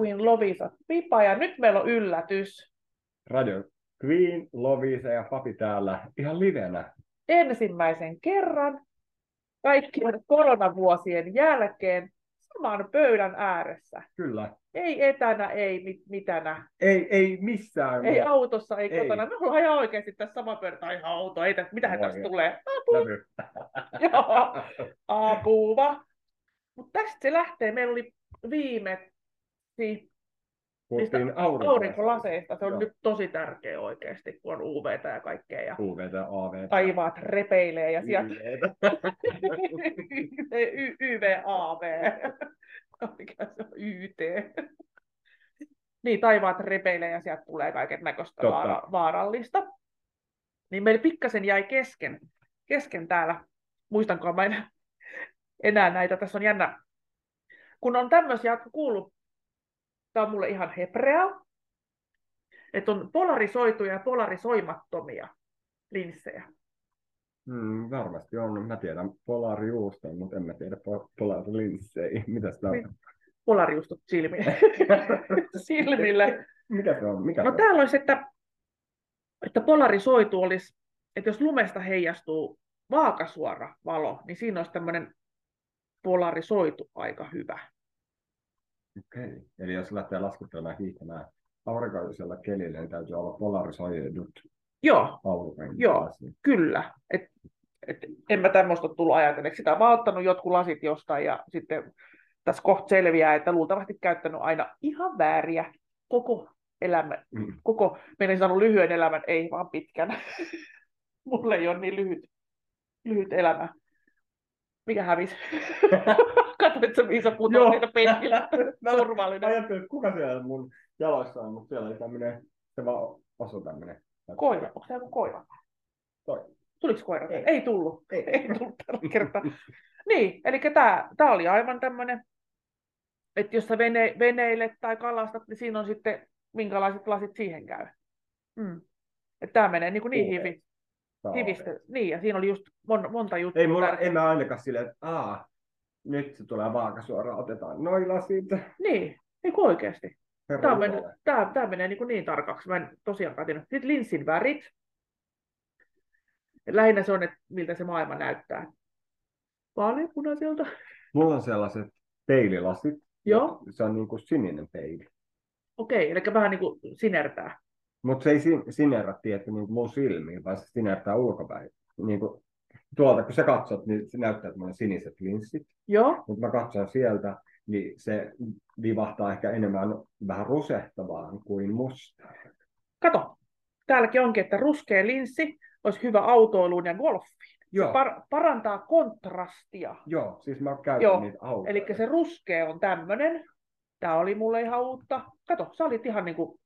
Queen Lovisa Pipa ja nyt meillä on yllätys. Radio Queen, Lovisa ja Papi täällä ihan livenä. Ensimmäisen kerran kaikkien koronavuosien jälkeen saman pöydän ääressä. Kyllä. Ei etänä, ei mit, mitänä. Ei, ei missään. Ei autossa, ei, Ei. kotona. Me ollaan ihan oikeasti tässä sama pöydä tai ihan auto. Ei, tässä- mitähän Voi. tästä tulee? Joo, apua. Mutta tästä se lähtee. Meillä oli viimeksi Puhuttiin aurinkolaseista. aurinkolaseista. Se on Joo. nyt tosi tärkeä oikeasti, kun on UVtä ja kaikkea. Ja UV ja AV. taivaat repeilee ja sieltä. Y- YVAV. Mikä se on? YT. Niin, taivaat repeilee ja sieltä tulee kaiken näköistä vaara- vaarallista. Niin meillä pikkasen jäi kesken, kesken täällä. Muistanko mä enää, enää näitä. Tässä on jännä. Kun on tämmöisiä, kuuluu, tämä on mulle ihan hebrea, että on polarisoituja ja polarisoimattomia linssejä. Mm, varmasti on. Mä tiedän polariuusta, mutta en mä tiedä po- polarilinssejä. Mitä sitä on? Niin. Polariustot silmille. silmille. Mikä se on? Mikä No se on? täällä olisi, että, että polarisoitu olisi, että jos lumesta heijastuu vaakasuora valo, niin siinä olisi tämmöinen polarisoitu aika hyvä. Okei. Eli jos lähtee laskuttelemaan hiihtämään aurinkoisella kelillä, niin täytyy olla polarisoidut Joo, aurinkoiset. kyllä. Et, et, en mä tämmöistä ole tullut ajatelleeksi sitä. Mä oon ottanut jotkut lasit jostain ja sitten tässä kohta selviää, että luultavasti käyttänyt aina ihan vääriä koko elämä, Mm. koko, meidän saanut lyhyen elämän, ei vaan pitkän. Mulla ei ole niin lyhyt, lyhyt elämä. Mikä hävisi? Katsoit, Miisa Joo. putoaa siitä penkillä. Mä Turvallinen. ajattelin, että kuka siellä mun jaloissa on, mutta siellä oli tämmöinen, se vaan osui tämmöinen. Koira. Onko se joku koira? Toi. Tuliko koira? Ei. Ei tullut. Ei. Ei tullut tällä kertaa. niin, eli tämä, oli aivan tämmöinen, että jos sä vene, veneilet tai kalastat, niin siinä on sitten minkälaiset lasit siihen käy. Mm. Että tämä menee niin, kuin niin UV. Olla. Niin, ja siinä oli just mon, monta juttua. Ei mulla, en mä ainakaan silleen, että aa, nyt se tulee vaakasuoraan, otetaan noin lasit. Niin, ei kun oikeasti. Tämä, menee, Jumala. tämä, tämä menee niin, kuin niin tarkaksi. Mä en tosiaan katsonut. Sitten linssin värit. Lähinnä se on, että miltä se maailma näyttää. Vaaleanpunaiselta. Mulla on sellaiset peililasit. Joo. Se on niin kuin sininen peili. Okei, eli vähän niin kuin sinertää. Mutta se ei sin- sinerrä, tietty, niin mun silmiin, vaan se sinertää ulkopäin. Niin kuin, tuolta kun sä katsot, niin se näyttää, on siniset linssit. Joo, Mutta mä katson sieltä, niin se vivahtaa ehkä enemmän vähän rusehtavaan kuin musta. kato. Täälläkin onkin, että ruskea linssi olisi hyvä autoiluun ja golfiin. Joo, Par- parantaa kontrastia. joo siis mä käytän Joo, niitä autoja. Eli se ruskea on tämmöinen. Tämä oli mulle ihan uutta. Kato, sä olit ihan niin kuin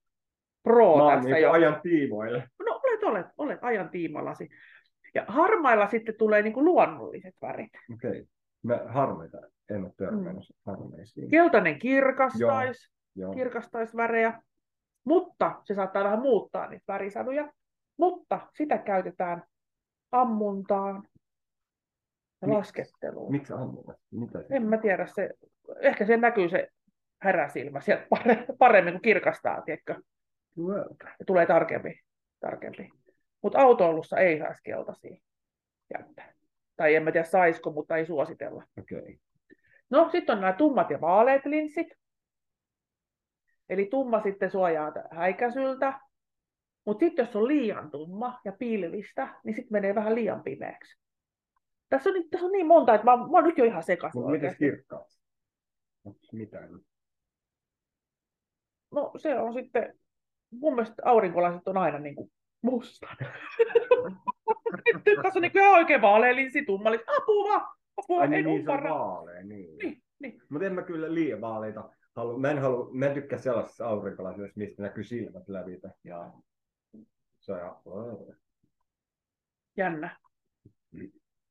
pro Mä tässä niin jo. ajan tiimoille. No olet, olet, olet ajan tiimallasi. Ja harmailla sitten tulee niin kuin luonnolliset värit. Okei. Okay. Mä harmeita en ole törmännyt mm. harmeisiin. Keltainen kirkastais, Joo. kirkastais värejä, mutta se saattaa vähän muuttaa niitä värisävyjä. Mutta sitä käytetään ammuntaan ja Miksi? lasketteluun. Miksi ammuvat? Mitä se? En mä tiedä, se, ehkä se näkyy se häräsilmä sieltä pare- paremmin kuin kirkastaa, tiedätkö? Ja tulee tarkempi. tarkempi. Mutta autoilussa ei saisi keltaisia käyttää. Tai en mä tiedä saisiko, mutta ei suositella. Okay. No, sitten on nämä tummat ja vaaleat linssit. Eli tumma sitten suojaa tä- häikäisyltä. Mutta sitten jos on liian tumma ja pilvistä, niin sitten menee vähän liian pimeäksi. Tässä on, tässä on niin monta, että mä, mä oon nyt jo ihan sekaisin Mutta miten kirkkaat? Onko mitään? No se on sitten, mun mielestä aurinkolaiset on aina niin kuin mustan. Nyt tässä on niin ihan oikein vaalea linssi, tumma linssi. Apua! Apua, Ai en niin, se on vaalea, niin. Niin, niin. Mutta en mä kyllä liian vaaleita halua. Mä en, halua, mä en tykkää sellaisessa aurinkolaisessa, mistä näkyy silmät lävitä. Joo. Se on ihan... Jännä.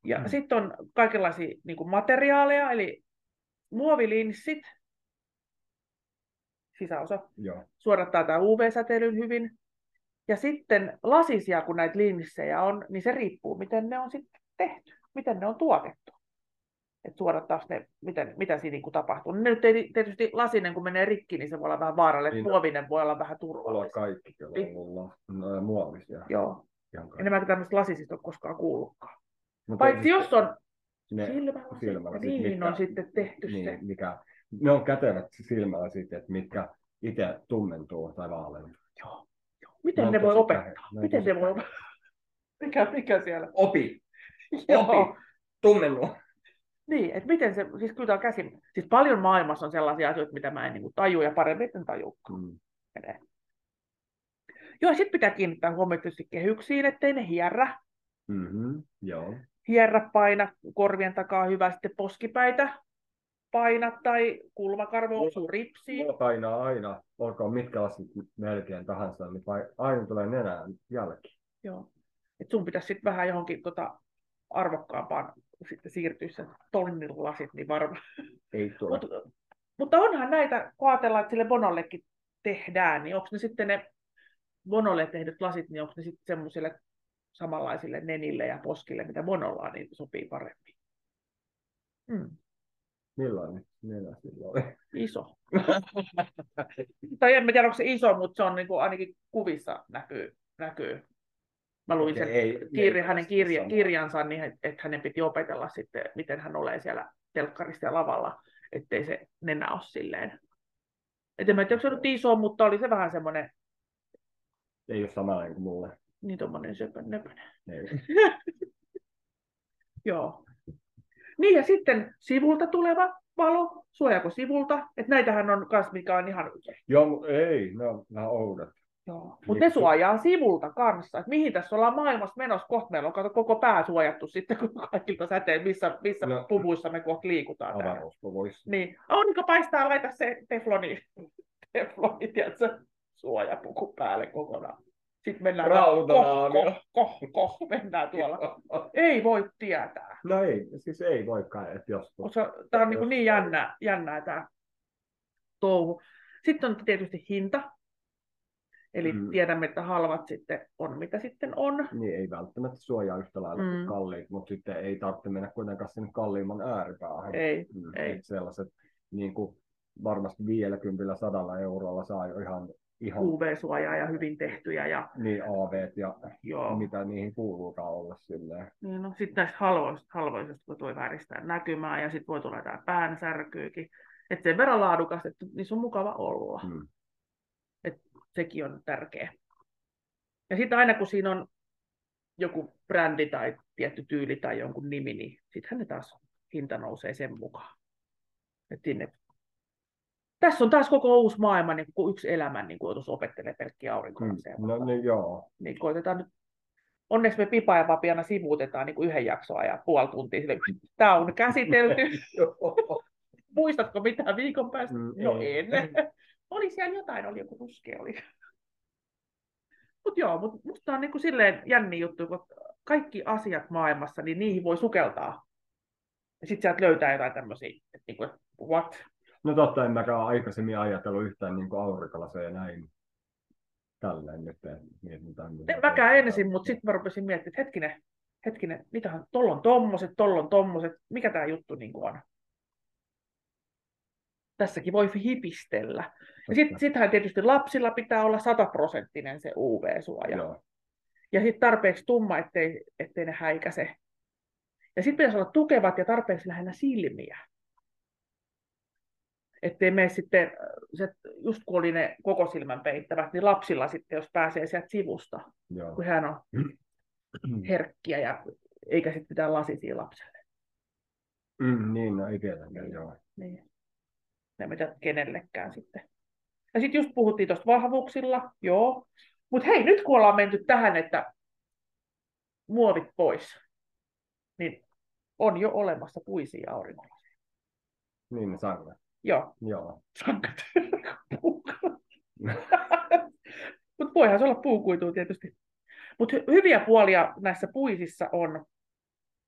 Ja Mm. sitten on kaikenlaisia niin materiaaleja, eli muovilinssit, sisäosa, Joo. suodattaa tämä UV-säteilyn hyvin. Ja sitten lasisia, kun näitä linssejä on, niin se riippuu, miten ne on sitten tehty, miten ne on tuotettu. että suodattaisi ne, miten, mitä siinä niin kuin tapahtuu. Ne nyt ei tietysti lasinen, kun menee rikki, niin se voi olla vähän vaarallinen. Niin. Muovinen voi olla vähän on turvallista. kaikki kyllä Niin. ollut no, muovisia. Joo. Enemmänkin tämmöistä lasisista ole koskaan kuullutkaan. Mutta Paitsi jos on ne silmälasit, ja niihin mitkä- on sitten tehty se. niin, mikä, ne on kätevät silmällä sitten, että mitkä itse tummentuu tai vaalentuu. Joo. Joo. Miten Ne voi opettaa? on Miten ne voi opettaa? Mikä, mikä siellä? Opi! Joo. Opi! Tummennu! Niin, että miten se, siis kyllä tämä on käsin, siis paljon maailmassa on sellaisia asioita, mitä mä en niin taju ja paremmin en taju. Mm. Joo, sitten pitää kiinnittää huomiota tietysti kehyksiin, ettei ne hierrä. Mm-hmm. Joo. Hierrä, paina korvien takaa hyvä sitten poskipäitä. Paina tai kulmakarvo osuu ripsiin. Mulla painaa aina, olkoon mitkä lasit melkein tahansa, niin vai- aina tulee nenään jälki. Joo. Et sun pitäisi sitten vähän johonkin tota, arvokkaampaan sitten siirtyä sen tonnin lasit, niin varmaan. Ei tule. Mut, mutta onhan näitä, kun ajatellaan, että sille Bonollekin tehdään, niin onko ne sitten ne Bonolle tehdyt lasit, niin onko ne sitten semmoisille samanlaisille nenille ja poskille, mitä Bonolla on, niin sopii paremmin. Mm, Millainen sillä oli? iso. tai en mä tiedä, onko se iso, mutta se on niin kuin ainakin kuvissa näkyy. näkyy. Mä luin sen ei- kirja, ei hänen kirja, kirjansa, niin että et hänen piti opetella sitten, miten hän olee siellä telkkarissa ja lavalla, ettei se nenä ole silleen. Et en mä tiedä, onko se nyt iso, mutta oli se vähän semmoinen, Ei ole samanlainen kuin mulle. niin tommonen söpön nöpönen. Joo. Niin ja sitten sivulta tuleva valo, suojaako sivulta, että näitähän on kas, mikä on ihan Joo, mu- ei, ne on vähän oudot. Joo. Mutta ne suojaa sivulta kanssa. Et mihin tässä ollaan maailmassa menossa? Kohta meillä on kato koko pää suojattu sitten kun kaikilta säteen, missä, missä No. puvuissa me kohta liikutaan. Avaruuspuvuissa. Niin, aurinko paistaa, laita se tefloni, tefloni tiedätkö, suojapuku päälle kokonaan. Sitten mennään Rautanaamio. koh, koh, koh, koh, mennään tuolla. Ei voi tietää. No ei, siis ei voikaan, että jos... Tämä on niin, niin jännää, jännää tämä touhu. Sitten on tietysti hinta. Eli Mm. mm. tiedämme, että halvat sitten on mitä sitten on. Niin ei välttämättä suojaa yhtä lailla kuin Mm. kalliit, mutta sitten ei tarvitse mennä kuitenkaan sinne kalliimman ääripäähän. Ei, Mm, ei. et sellaiset, niin kuin varmasti 50 sadalla eurolla saa jo ihan, ihan UV-suojaa ja hyvin tehtyjä. Ja, niin AV ja joo. mitä niihin kuuluukaan olla silleen. Niin, no, sitten näistä halvoista, halvoista voi toi vääristää näkymään ja sitten voi tulla jotain päänsärkyykin. Että sen verran laadukasta, että niissä on mukava olla. Mm. Sekin on tärkeä. Ja sitten aina kun siinä on joku brändi tai tietty tyyli tai jonkun nimi, niin sittenhän ne taas hinta nousee sen mukaan. Et sinne. Tässä on taas koko uusi maailma, niin kuin yksi elämä, niin kuin tuossa opettelee pelkkiä Mm. aurinkolaseja. No niin joo. Niin koitetaan nyt, onneksi me Pipa ja Papiana sivuutetaan niin kuin yhden jaksoa ja puoli tuntia. Sille, Tämä on käsitelty. Muistatko mitään viikon päästä? Mm, no ei. en. oli siellä jotain, oli joku ruskea. Oli. Mutta joo, mutta musta on niin kuin silleen jänni juttu, kun kaikki asiat maailmassa, niin niihin voi sukeltaa. Ja sitten sieltä löytää jotain tämmöisiä, että niin kuin, what? No totta, en mäkään aikaisemmin ajatellut yhtään niin kuin aurinkolaseja näin. Tälleen nyt mietin tämmöistä. En mäkään ensin, mutta sitten mä rupesin miettimään, että hetkinen, hetkinen, mitähän, tolla on tommoset, tolla on tommoset, mikä tämä juttu niin on? Tässäkin voi hipistellä. Ja sit, sittenhän tietysti lapsilla pitää olla sataprosenttinen se UV-suoja. Joo. Ja sitten tarpeeksi tumma, ettei, ettei ne häikäse. Ja sitten pitäisi olla tukevat ja tarpeeksi lähellä silmiä. Ettei mene sitten, se, just kun oli ne koko silmän peittävät, niin lapsilla sitten, jos pääsee sieltä sivusta, Joo. kun hän on herkkiä ja eikä sitten mitään lasisia lapselle. Mm, niin, no ei tietenkään, joo. Niin. Ne mitä kenellekään sitten. Ja sitten just puhuttiin tuosta vahvuuksilla, joo. Mutta hei, nyt kun ollaan menty tähän, että muovit pois, niin on jo olemassa puisia aurinkolaseja. Niin ne sangat. Joo, Joo. sankat. Mutta voihan se olla puukuitua tietysti. Mutta hy- hyviä puolia näissä puisissa on,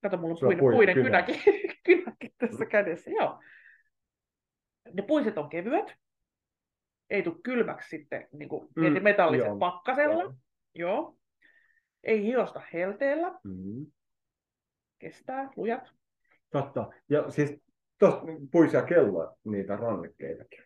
kato mulla on puinen, pui- puinen kynä. kynäkin, kynäkin tässä kädessä, joo. Ne puiset on kevyet, ei tule kylmäksi sitten niin kuin Mm, metalliset joo. pakkasella, Joo. joo. Ei hiosta helteellä, Mm. kestää, lujat. Totta. Ja siis tuossa puisia kello niitä rannekkeitakin.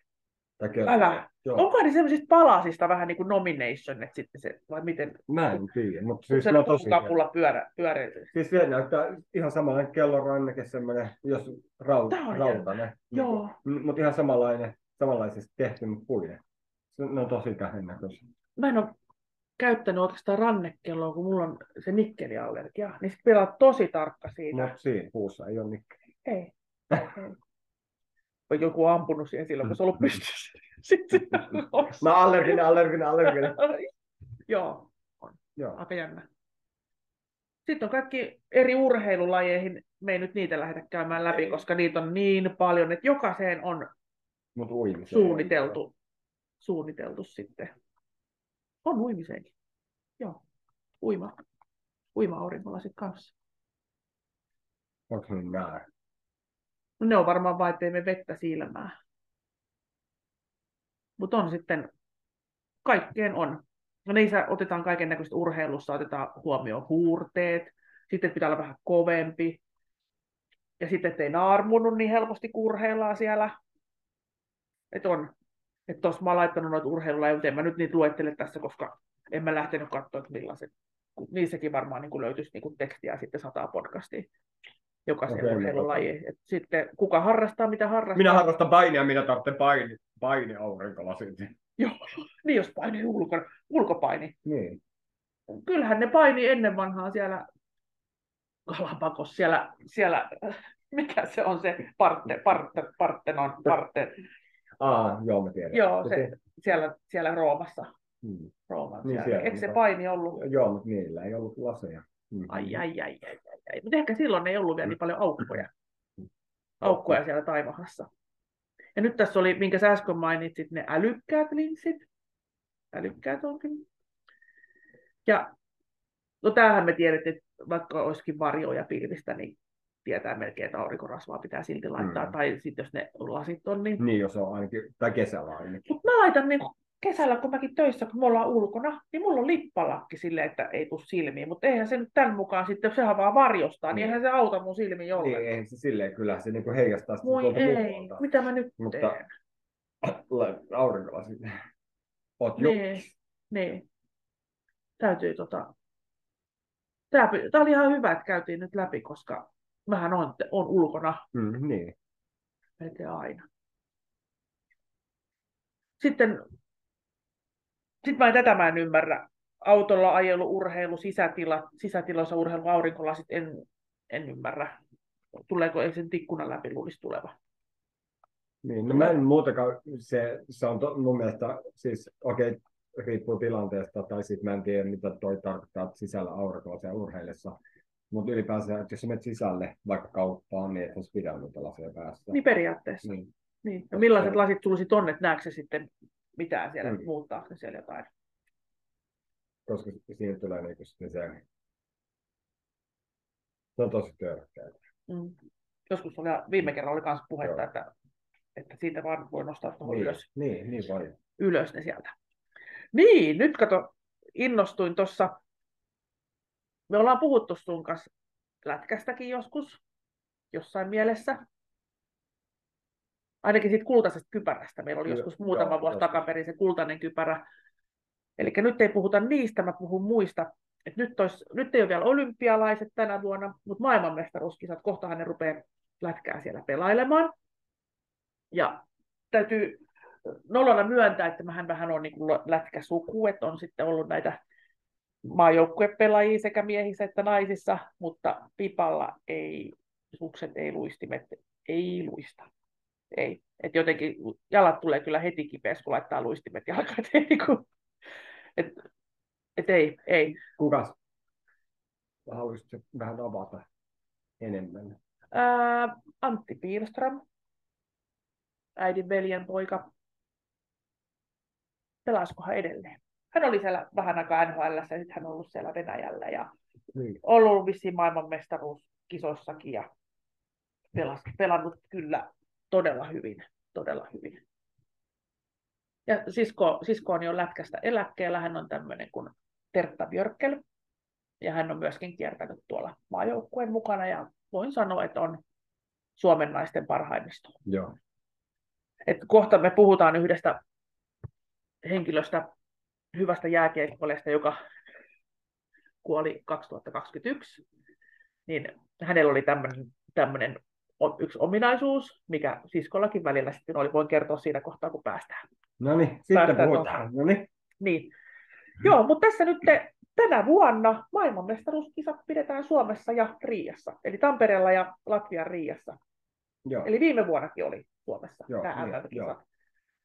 Tai. Älä. Joo. Onko ne semmoisista palasista vähän niin kuin nominationet sitten se, vai miten? Mä en tiedä, mutta Siis ne on tosi puukapulla pyörä, pyöreitä. Siis se näyttää ihan samanlainen kelloranneke, semmoinen, jos raut, rautainen. Joo. Mutta ihan samanlainen, samanlaisesti tehty, mutta. Se- Ne on tosi tähän näköisiä. Mä en ole käyttänyt oikeastaan rannekelloa, kun mulla on se nikkeliallergia. Niin pitää olla tosi tarkka siitä. Mutta siinä puussa ei ole nikkeliä. Ei. On joku ampunut siihen silloin, kun se on ollut pystyssä. Sitten Mä allerginen, allerginen, allerginen. Joo, Joo. aika jännä. Sitten on kaikki eri urheilulajeihin. Me ei nyt niitä lähdetä käymään läpi, Ei. koska niitä on niin paljon, että jokaiseen on Mut suunniteltu, suunniteltu sitten. On uimiseenkin. Joo, uima. Uima-aurinkolasit kanssa. Onko nää? No ne on varmaan vain, ettei me vettä silmää. Mutta on sitten, kaikkeen on. No niissä otetaan kaiken näköistä urheilussa, otetaan huomioon huurteet, sitten pitää olla vähän kovempi. Ja sitten ettei naarmunut niin helposti kun urheillaan siellä. Että on. Että tuossa mä oon laittanut noita urheilulajeja, en mä nyt niitä luettele tässä, koska en mä lähtenyt katsoa, että millaiset. Niissäkin varmaan niin löytyisi niin tekstiä sitten sataa podcastia jokaisen okay, urheilulajiin. Et sitten kuka harrastaa, mitä harrastaa. Minä harrastan painia, minä tarvitsen paini, paini aurinkolasit. Joo, niin jos paini ulkona, ulkopaini. Niin. Kyllähän ne paini ennen vanhaa siellä Kalapakossa, siellä, siellä mikä se on se parte, parte, partenon, parte, Aa, joo, mä tiedän. joo, se, siellä, siellä Roomassa. Hmm. Rooman Niin siellä. Eikö se paini ollut? Joo, mutta niillä ei ollut laseja. Hmm. Ai, ai, ai, ai, ai, ai. Mutta ehkä silloin ei ollut vielä niin paljon aukkoja. Aukkoja siellä taivahassa. Ja nyt tässä oli, minkä sä äsken mainitsit, ne älykkäät linssit. Älykkäät onkin. Ja no tämähän me tiedettiin, että vaikka olisikin varjoja pilvistä, niin tietää melkein, että aurinkorasvaa pitää silti laittaa. Mm. Tai sitten jos ne lasit on, niin... Niin, jos on ainakin, tai kesällä ainakin. Mutta mä laitan niin kesällä, kun mäkin töissä, kun me ollaan ulkona, niin mulla on lippalakki silleen, että ei tule silmiin. Mutta eihän se nyt tämän mukaan sitten, jos sehän vaan varjostaa, niin Mm. eihän se auta mun silmiin Niin, jollain. eihän se silleen, kyllä se niinku heijastaa sitä tuolta ei, mitä mä nyt Mutta- teen? La- Aurinkolasit. Oot Niin, niin. Täytyy tota... Tää, tää oli ihan hyvä, että käytiin nyt läpi, koska mähän on, on ulkona Mm, niin. melkein aina. Sitten, sit mä en, tätä mä en ymmärrä. Autolla ajelu, urheilu, sisätila, sisätiloissa urheilu, aurinkolasit, en, en ymmärrä. Tuleeko ei sen tikkunan läpi luulisi tuleva. Niin, no mä en muutenkaan, se, se on to, mun mielestä, siis okei, okay, riippuu tilanteesta, tai sitten mä en tiedä, mitä toi tarkoittaa että sisällä aurinkolaisia urheillessa. Mutta ylipäänsä, että jos menet sisälle vaikka kauppaan, niin et sä pidä niitä laseja päässä. Niin periaatteessa. Niin. Niin. Ja Koska millaiset se- lasit tulisi tonne, että näetkö sitten mitään siellä, Mm. muuttaa ne siellä jotain? Koska siinä tulee niinku sitten se, se on tosi törkeä. Mm. Joskus oli, viime kerralla oli myös puhetta, Joo. että, että siitä vaan voi nostaa tuohon Niin, ylös, niin, niin voi. ylös ne sieltä. Niin, nyt kato, innostuin tuossa. Me ollaan puhuttu sun kanssa lätkästäkin joskus, jossain mielessä. Ainakin siitä kultaisesta kypärästä. Meillä oli Joo, joskus muutama joo, vuosi takaperin se kultainen kypärä. Eli nyt ei puhuta niistä, mä puhun muista. Et nyt, ois, nyt ei ole vielä olympialaiset tänä vuonna, mutta maailmanmestaruuskisat, kohtahan ne rupeaa lätkää siellä pelailemaan. Ja täytyy nolona myöntää, että mähän vähän on niin lätkäsuku, että on sitten ollut näitä maajoukkuepelaajia sekä miehissä että naisissa, mutta pipalla ei, sukset ei luistimet, ei luista. Ei. Et jotenkin jalat tulee kyllä heti kipeäksi, kun laittaa luistimet jalkaan. Et, ei niinku- et, et ei, ei. Kukas haluaisit vähän avata enemmän? Ää, Antti Piilström, äidin veljen poika. Pelaskohan edelleen? Hän oli siellä vähän aikaa NHL ja sitten hän on ollut siellä Venäjällä ja Niin. ollut vissiin maailmanmestaruuskisoissakin ja pelas, pelannut kyllä todella hyvin, todella hyvin. Ja sisko, siskooni on lätkästä eläkkeellä, hän on tämmöinen kuin Tertta Björkkel, ja hän on myöskin kiertänyt tuolla maajoukkueen mukana, ja voin sanoa, että on Suomen naisten parhaimmistoon. Joo. Et kohta me puhutaan yhdestä henkilöstä, hyvästä jääkiekkoilijasta, joka kuoli 2021, niin hänellä oli tämmöinen yksi ominaisuus, mikä siskollakin välillä sitten oli. Voin kertoa siinä kohtaa, kun päästään. No niin, sitten päästään puhutaan. No niin. niin. Joo, mutta tässä nyt te, tänä vuonna maailmanmestaruuskisat pidetään Suomessa ja Riiassa. Eli Tampereella ja Latvian Riiassa. Joo. Eli viime vuonnakin oli Suomessa Joo, tämä niin, kisat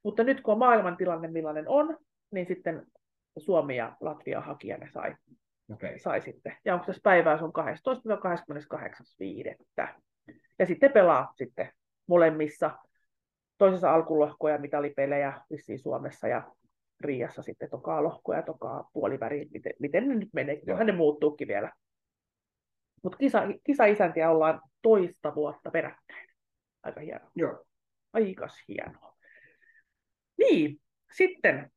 Mutta nyt kun on maailmantilanne millainen on, niin sitten Suomi ja Latvia hakijana sai, okay. sai sitten. Ja onko tässä päivää, se on 12-28.5. Ja sitten pelaa sitten molemmissa toisessa alkulohkoja mitalipelejä vissiin Suomessa ja Riassa sitten tokaa lohkoja ja tokaa puoliväri, miten, miten ne nyt menee, kunhan ne muuttuukin vielä. Mutta kisa, kisa-isäntiä ollaan toista vuotta peräkkäin. Aika hienoa. Joo. Aikas hienoa. Niin, sitten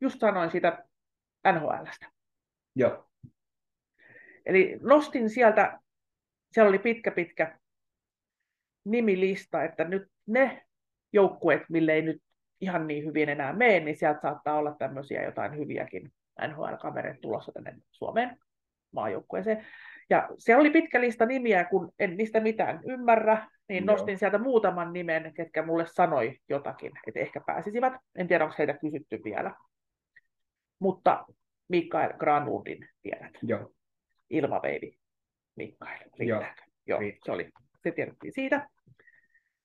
just sanoin siitä NHLstä. Joo. Eli nostin sieltä siellä oli pitkä, pitkä nimilista, että nyt ne joukkueet, mille ei nyt ihan niin hyvin enää mene, niin sieltä saattaa olla tämmöisiä jotain hyviäkin NHL-kavereita tulossa tänne Suomeen maajoukkueeseen. Ja siellä oli pitkä lista nimiä, kun en niistä mitään ymmärrä, niin Joo. nostin sieltä muutaman nimen, ketkä mulle sanoi jotakin, että ehkä pääsisivät. En tiedä, onko heitä kysytty vielä. Mutta Mikael Granlundin tiedät. Joo. Ilma Mikael. Joo, Joo se, oli, se tiedettiin siitä.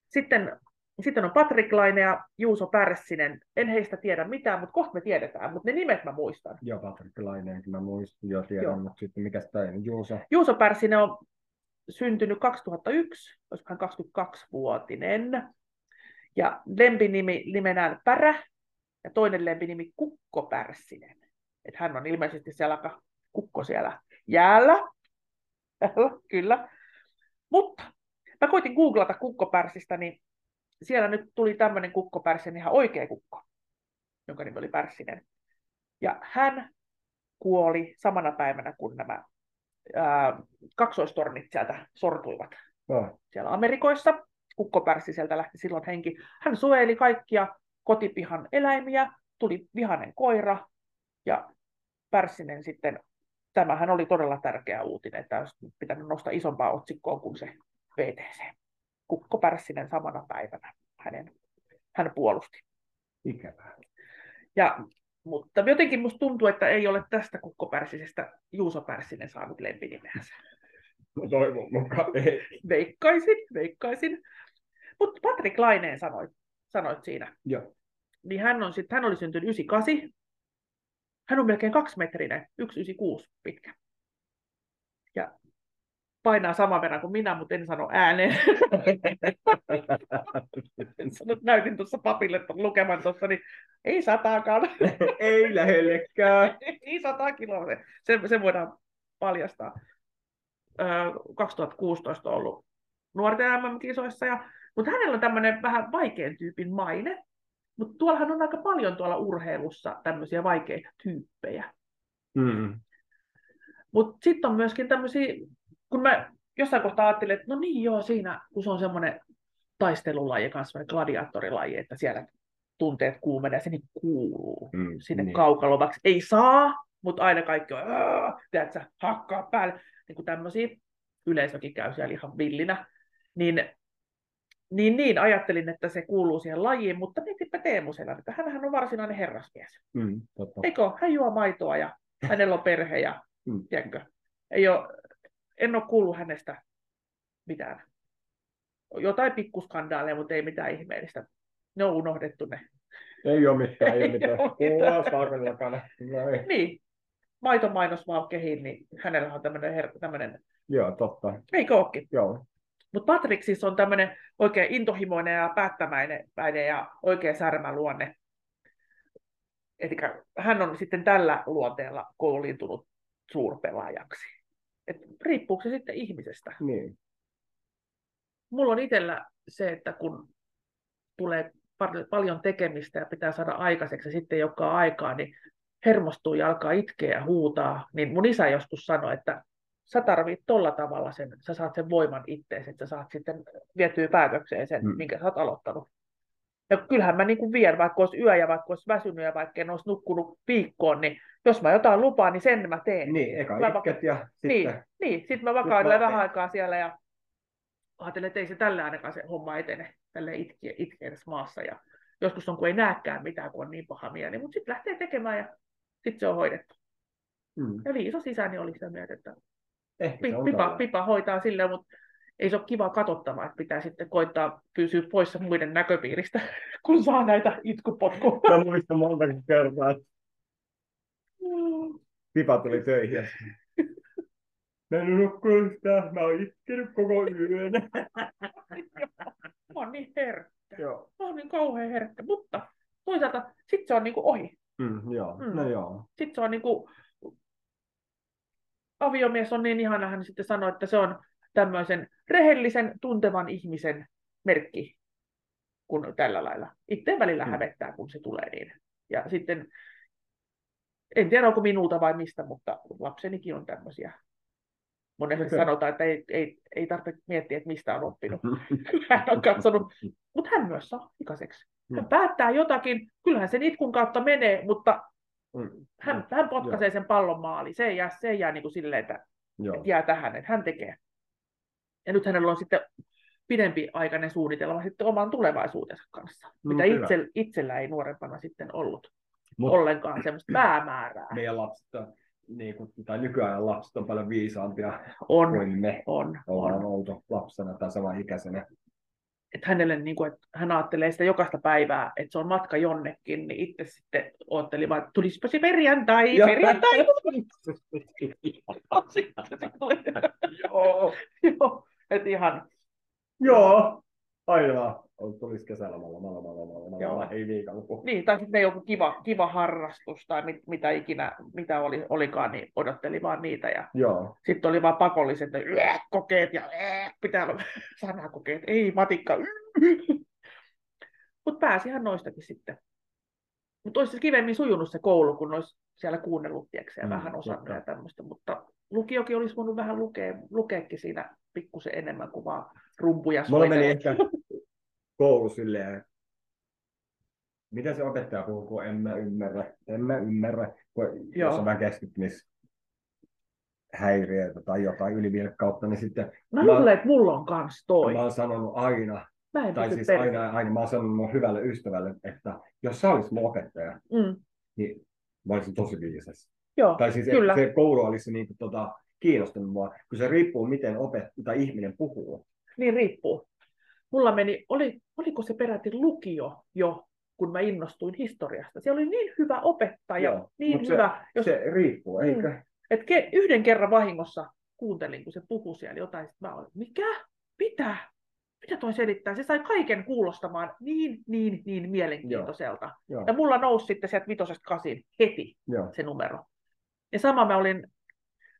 Sitten, sitten on Patrik Laine ja Juuso Pärssinen. En heistä tiedä mitään, mutta kohta me tiedetään, mutta ne nimet mä muistan. Joo, Patrik Laineenkin mä muistin jo tiedän, Joo. mutta sitten mikä tämä Juuso? Juuso Pärssinen on syntynyt 2001, koska hän 22-vuotinen. Ja lempinimi nimenään Pärä ja toinen lempinimi Kukko Pärssinen. Että hän on ilmeisesti siellä kukko siellä jäällä. Kyllä. Mutta mä koitin googlata kukkopärsistä, niin siellä nyt tuli tämmöinen kukkopärsin ihan oikea kukko, jonka nimi oli Pärssinen. Ja hän kuoli samana päivänä, kun nämä ää, kaksoistornit sieltä sortuivat. No. Siellä Amerikoissa kukkopärssi sieltä lähti silloin henki. Hän suojeli kaikkia kotipihan eläimiä, tuli vihanen koira ja Pärssinen sitten tämähän oli todella tärkeä uutinen, että olisi pitänyt nostaa isompaa otsikkoa kuin se VTC. Kukko Pärssinen samana päivänä hänen, hän puolusti. Ikävää. Ja, mutta jotenkin musta tuntuu, että ei ole tästä Kukko Pärssisestä Juuso Pärssinen saanut lempinimeänsä. No toivon mukaan ei. Veikkaisin, veikkaisin. Mutta Patrik Laineen sanoit, sanoit siinä. Joo. Niin hän, on sit, hän oli syntynyt 98, hän on melkein kaksimetrinen, 1,96 pitkä. Ja painaa saman verran kuin minä, mutta en sano ääneen. en sano, näytin tuossa papille lukeman tuossa, niin ei sataakaan. ei lähellekään. ei sata kiloa, se, se voidaan paljastaa. 2016 on ollut nuorten MM-kisoissa, ja, mutta hänellä on tämmöinen vähän vaikean tyypin maine, mutta tuollahan on aika paljon tuolla urheilussa tämmöisiä vaikeita tyyppejä. Mm. Mutta sitten on myöskin tämmöisiä, kun mä jossain kohtaa ajattelin, että no niin joo, siinä kun se on semmoinen taistelulaji kanssa, gladiaattorilaji, että siellä tunteet kuumenee, se niin kuuluu mm, sinne niin. kaukalovaksi. Ei saa, mutta aina kaikki on, tiedätkö, hakkaa päälle. Niin kuin tämmöisiä, yleisökin käy siellä ihan villinä. Niin niin, niin, ajattelin, että se kuuluu siihen lajiin, mutta mietipä Teemu että hänhän on varsinainen herrasmies. Mm, totta. Eikö? Hän juo maitoa ja hänellä on perhe ja mm. tiedätkö, ei ole, en ole kuullut hänestä mitään. Jotain pikkuskandaaleja, mutta ei mitään ihmeellistä. Ne on unohdettu ne. Ei ole mitään, ei, ei ole mitään. No niin, maitomainos vaan kehiin, niin hänellä on tämmöinen, her- tämmöinen... Joo, totta. Eikö ookin? Joo. Mutta Patrick siis on tämmöinen oikein intohimoinen ja päättämäinen ja oikein särmäluonne. Eli hän on sitten tällä luonteella kouluuntunut suurpelaajaksi. Et riippuuko se sitten ihmisestä? Niin. Mulla on itsellä se, että kun tulee paljon tekemistä ja pitää saada aikaiseksi sitten joka aikaa, niin hermostuu ja alkaa itkeä ja huutaa. Niin mun isä joskus sanoi, että sä tarvit tolla tavalla sen, sä saat sen voiman ittees, että sä saat sitten vietyä päätökseen sen, Mm. minkä sä oot aloittanut. Ja kyllähän mä niin kuin vien, vaikka olisi yö ja vaikka olisi väsynyt ja vaikka en olisi nukkunut viikkoon, niin jos mä jotain lupaan, niin sen mä teen. Niin, eka Mä itket ja Niin, sitten... niin. sitten mä mä- vähän aikaa siellä ja ajattelen, että ei se tällä ainakaan se homma etene tälle itkeä, itkeä tässä maassa. Ja joskus on, kun ei näekään mitään, kun on niin paha mieli, mutta sitten lähtee tekemään ja sitten se on hoidettu. Mm. Ja viisas isäni oli sitä mieltä, että Ehkä pipa, tällä. pipa hoitaa silleen, mutta ei se ole kiva katsottavaa, että pitää sitten koittaa pysyä poissa muiden näköpiiristä, kun saa näitä itkupotkuja. Mä muistan monta kertaa, että Pipa tuli töihin. Mä en nukkunut yhtään, mä oon itkenyt koko yön. Mä oon niin herkkä. joo. Mä oon niin kauhean herkkä, mutta toisaalta sitten se on niinku ohi. Mm, joo, Mm. no joo. sitten se on niinku, aviomies on niin ihana, hän sitten sanoi, että se on tämmöisen rehellisen, tuntevan ihmisen merkki, kun tällä lailla. Itse välillä Mm. hävettää, kun se tulee niin. Ja sitten, en tiedä onko minulta vai mistä, mutta lapsenikin on tämmöisiä. Monesti Okei. sanotaan, että ei, ei, ei tarvitse miettiä, että mistä on oppinut. Hän on katsonut, mutta hän myös saa ikaiseksi. Hän Mm. päättää jotakin, kyllähän sen itkun kautta menee, mutta hän, hän potkaisee sen pallon maaliin. Se ei jää, se ei jää niin kuin silleen, että, Joo. että jää tähän, että hän tekee. Ja nyt hänellä on sitten pidempi aikainen suunnitelma sitten oman tulevaisuutensa kanssa, No, mitä itse, itsellä ei nuorempana sitten ollut Mut ollenkaan semmoista päämäärää. meidän lapset on, niin kuin, tai nykyajan lapset on paljon viisaampia On, kuin me on, ollaan on. oltu lapsena tai sama ikäisenä. Että hänelle, niin kuin, että hän ajattelee sitä jokaista päivää, että se on matka jonnekin, niin itse sitten otteli vaan, että tulisipa se perjantai, Joo. perjantai. Joo. Joo, että ihan Joo. Aina. Tulisi kesälomalla, mala, mala, Joo. mala, ei viikonloppu. Niin, tai sitten joku kiva, kiva harrastus tai mit, mitä ikinä, mitä oli, olikaan, niin odotteli vaan niitä. Ja Joo. sitten oli vaan pakolliset ne "Yää", kokeet ja "Ää", pitää olla sanakokeet. Ei matikka. Mutta pääsihän noistakin sitten. Mutta olisi se kivemmin sujunut se koulu, kun olisi siellä kuunnellut tiedätkö, ja Mm, vähän osannut ja tämmöistä. Mutta lukiokin olisi voinut vähän lukea, lukeekin siinä pikkusen enemmän kuin vaan rumpuja Mulla meni ehkä koulu silleen, mitä se opettaja puhuu, kun en mä ymmärrä, en mä ymmärrä, kun Joo. jos on vähän keskittymis häiriöitä tai jotain ylivilkkautta, niin sitten Mä Mä- luulen, että mulla on kans toi. mä oon sanonut aina, Mä en tai siis aina, aina mä oon sanonut mun hyvälle ystävälle, että jos sä olisit mun opettaja, Mm, niin mä olisin tosi viisas. joo, Tai siis kyllä. se koulu olisi niin kuin, tota, kiinnostanut mua, kun se riippuu, miten opet tai ihminen puhuu. Niin riippuu. Mulla meni, oli, oliko se peräti lukio jo, kun mä innostuin historiasta. Siellä oli niin hyvä opettaja, Joo, niin hyvä. Jos, Se riippuu, Mm. eikö? et ke, yhden kerran vahingossa kuuntelin, kun se puhui siellä jotain, sit mä olin, mikä? Mitä? Mitä toi selittää? Se sai kaiken kuulostamaan niin, niin, niin mielenkiintoiselta. Joo, Ja mulla nousi sitten sieltä vitosesta kasiin heti joo. se numero. Ja sama mä olin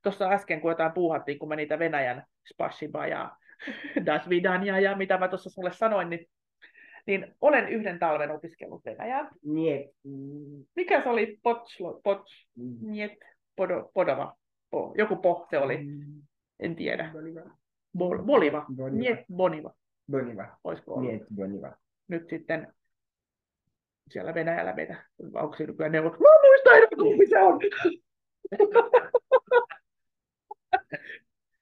tuossa äsken, kun jotain puuhattiin, kun mä niitä Venäjän spasiba ja das vidania ja mitä mä tuossa sulle sanoin, niin, niin olen yhden talven opiskellut Venäjää. Niet. Mikä se oli? Potslo, pots, Mm. niet, podo, podova. Po, joku po se oli, en tiedä. Bol, boliva. Boliva. Niet, boniva. Boniva. Olisiko ollut. Niet, boniva. Nyt sitten siellä Venäjällä meitä, onko siinä kyllä neuvot, mä muistan enää, kumpi se on.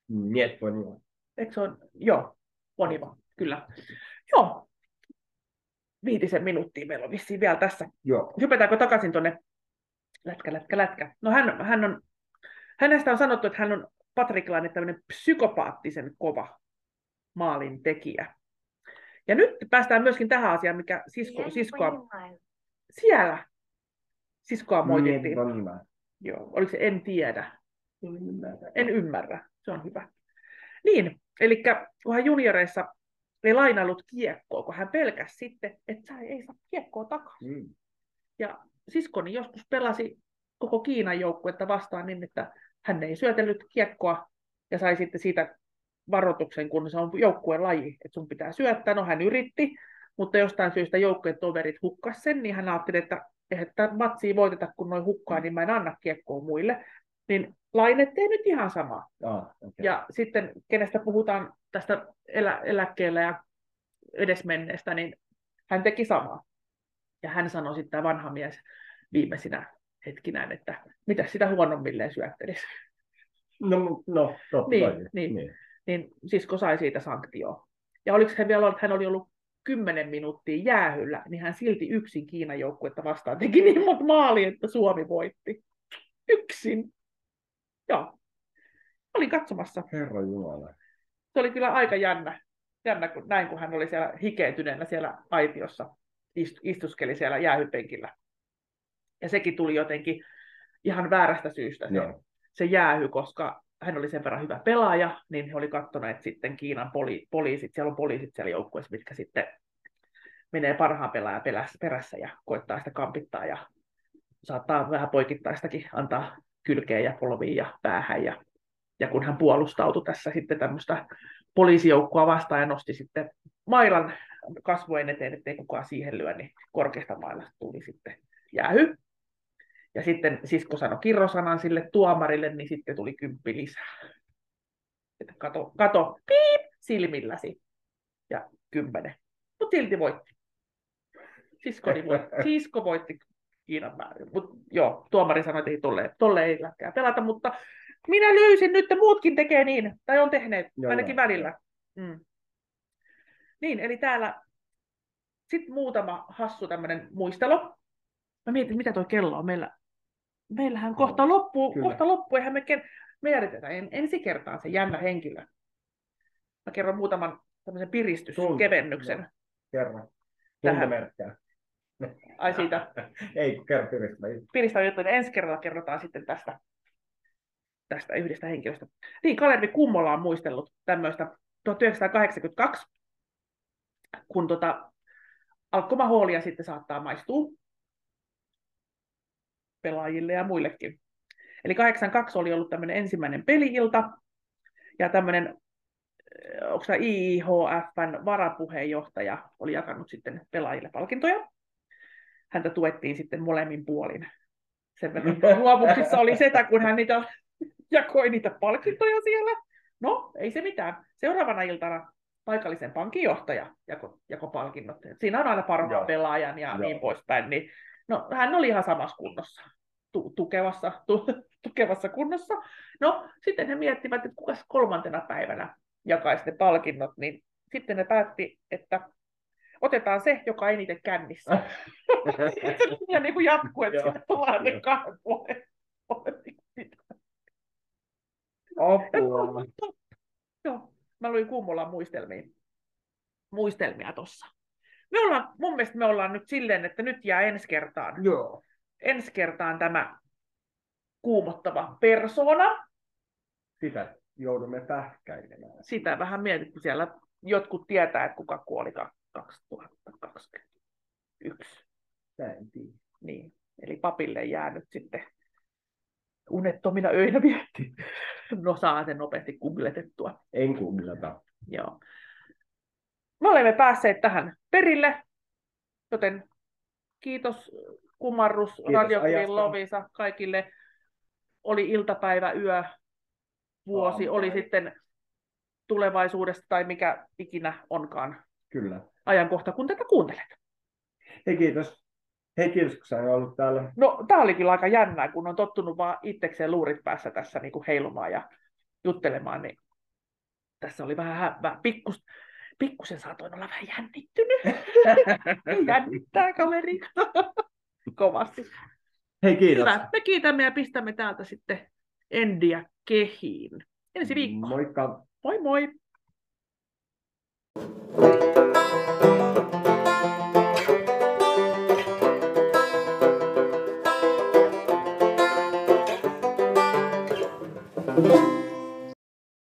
Niet, boniva. Eikö se on? Joo, Boniva, kyllä. Joo, viitisen minuuttia meillä on vissiin vielä tässä. Joo. Hypätäänkö takaisin tuonne lätkä, lätkä, lätkä. No hän, hän on, hänestä on sanottu, että hän on patrikilainen tämmöinen psykopaattisen kova maalintekijä. Ja nyt päästään myöskin tähän asiaan, mikä sisko, siskoa, siellä siskoa moitittiin. Niet, boniva. Joo, oliko se en tiedä? En ymmärrä, se on hyvä. Niin, eli kun hän junioreissa ei lainaillut kiekkoa, kun hän pelkäsi sitten, että sä ei saa kiekkoa takaisin. Mm. Ja siskoni joskus pelasi koko Kiinan joukkuetta vastaan niin, että hän ei syötellyt kiekkoa ja sai sitten siitä varoituksen, kun se on joukkueen laji, että sun pitää syöttää. No hän yritti, mutta jostain syystä joukkueen toverit hukkas sen, niin hän ajatteli, että että matsia voiteta, kun noin hukkaa, niin mä en anna kiekkoa muille. Niin Laine tee nyt ihan sama. Ah, okay. Ja sitten kenestä puhutaan tästä elä, eläkkeellä ja edesmenneestä, niin hän teki samaa. Ja hän sanoi sitten tämä vanha mies viimeisinä hetkinään, että mitä sitä huonommilleen syöttelisi. No, no totta Niin, kai. niin. Niin sisko sai siitä sanktioon. Ja oliko hän vielä ollut, että hän oli ollut 10 minuuttia jäähyllä, niin hän silti yksin Kiinan joukkuetta vastaan teki niin monta maalia, että Suomi voitti. Yksin. Joo. Olin katsomassa. Herra Jumala. Se oli kyllä aika jännä, jännä kun, näin kun hän oli siellä hikeentyneenä siellä aitiossa, ist, istuskeli siellä jäähypenkillä. Ja sekin tuli jotenkin ihan väärästä syystä se, Joo. se jäähy, koska hän oli sen verran hyvä pelaaja, niin he oli katsoneet sitten Kiinan poli, poliisit, siellä on poliisit siellä joukkueessa, mitkä sitten menee parhaan pelaajan perässä, perässä ja koittaa sitä kampittaa ja saattaa vähän poikittaistakin antaa kylkeen ja polviin ja päähän. Ja, ja kun hän puolustautui tässä sitten tämmöistä poliisijoukkoa vastaan ja nosti sitten mailan kasvojen eteen, ettei kukaan siihen lyö, niin korkeasta mailasta tuli sitten jäähy. Ja sitten sisko sanoi kirrosanan sille tuomarille, niin sitten tuli kymppi lisää. Että kato, kato, piip, silmilläsi. Ja kymmenen. Mutta silti voitti. Siskoni voitti. Sisko voitti Kiinan määrin. Mut joo, tuomari sanoi, että ei tolle, tolle ei lätkää pelata, mutta minä löysin nyt, että muutkin tekee niin, tai on tehneet, Joo, ainakin joo. välillä. Mm. Niin, eli täällä sitten muutama hassu tämmöinen muistelo. Mä mietin, mitä tuo kello on. Meillä, meillähän kohta loppuu, kyllä. kohta loppuu, eihän me, ker- me järjestetään en, ensi kertaan se jännä henkilö. Mä kerron muutaman tämmöisen piristyskevennyksen. Kerran. Tähän. Tuntomerkkejä. Ai siitä Ei, kerro piristävä piristävä juttu, niin ensi kerralla kerrotaan sitten tästä, tästä yhdestä henkilöstä. Niin, Kalervi Kummola on muistellut tämmöistä 1982, kun tota, alkomaholia sitten saattaa maistua pelaajille ja muillekin. Eli 82 oli ollut tämmöinen ensimmäinen peliilta, ja tämmöinen, onko tämä IIHFn varapuheenjohtaja oli jakanut sitten pelaajille palkintoja. Häntä tuettiin sitten molemmin puolin. Sen verran luovuksissa oli setä, kun hän niitä jakoi niitä palkintoja siellä. No, ei se mitään. Seuraavana iltana paikallisen pankinjohtaja jako, jako palkinnot. Siinä on aina parhaan Joo. pelaajan ja Joo. niin poispäin. Niin, no, hän oli ihan samassa kunnossa, tu- tukevassa, tu- tukevassa kunnossa. No, sitten he miettivät, että kuka kolmantena päivänä jakaisi ne palkinnot, niin sitten ne päätti, että otetaan se, joka eniten kännissä. ja niin kuin jatkuu, että sinne tullaan ne kahden puolen. Apua. Joo, mä luin Kummolan muistelmia, muistelmia tossa. Me ollaan, mun mielestä me ollaan nyt silleen, että nyt jää ensi kertaan, Joo. ensi kertaan tämä kuumottava persona. Sitä joudumme pähkäilemään. Sitä vähän mietit, kun siellä jotkut tietää, että kuka kuoli ka- 2021. Mä en tiedä. Niin, eli papille jää nyt sitten unettomina öinä vietti. No saa sen nopeasti googletettua. En googlata. Joo. Me olemme päässeet tähän perille, joten kiitos kumarrus, Kiitos ajasta. Lovisa, kaikille. Oli iltapäivä, yö, vuosi, oli Aamupäivä. sitten tulevaisuudesta tai mikä ikinä onkaan Kyllä. Ajankohta, kun tätä kuuntelet. Hei kiitos. Hei kiitos, kun sain ollut täällä. No, tämä oli kyllä aika jännää, kun on tottunut vaan itsekseen luurit päässä tässä niin kuin heilumaan ja juttelemaan, niin tässä oli vähän, hä- vähän pikkus, pikkusen saatoin olla vähän jännittynyt. Jännittää kaveri. Kovasti. Hei kiitos. Hyvä. Me kiitämme ja pistämme täältä sitten Endiä kehiin. Ensi viikko. Moikka. Moi moi!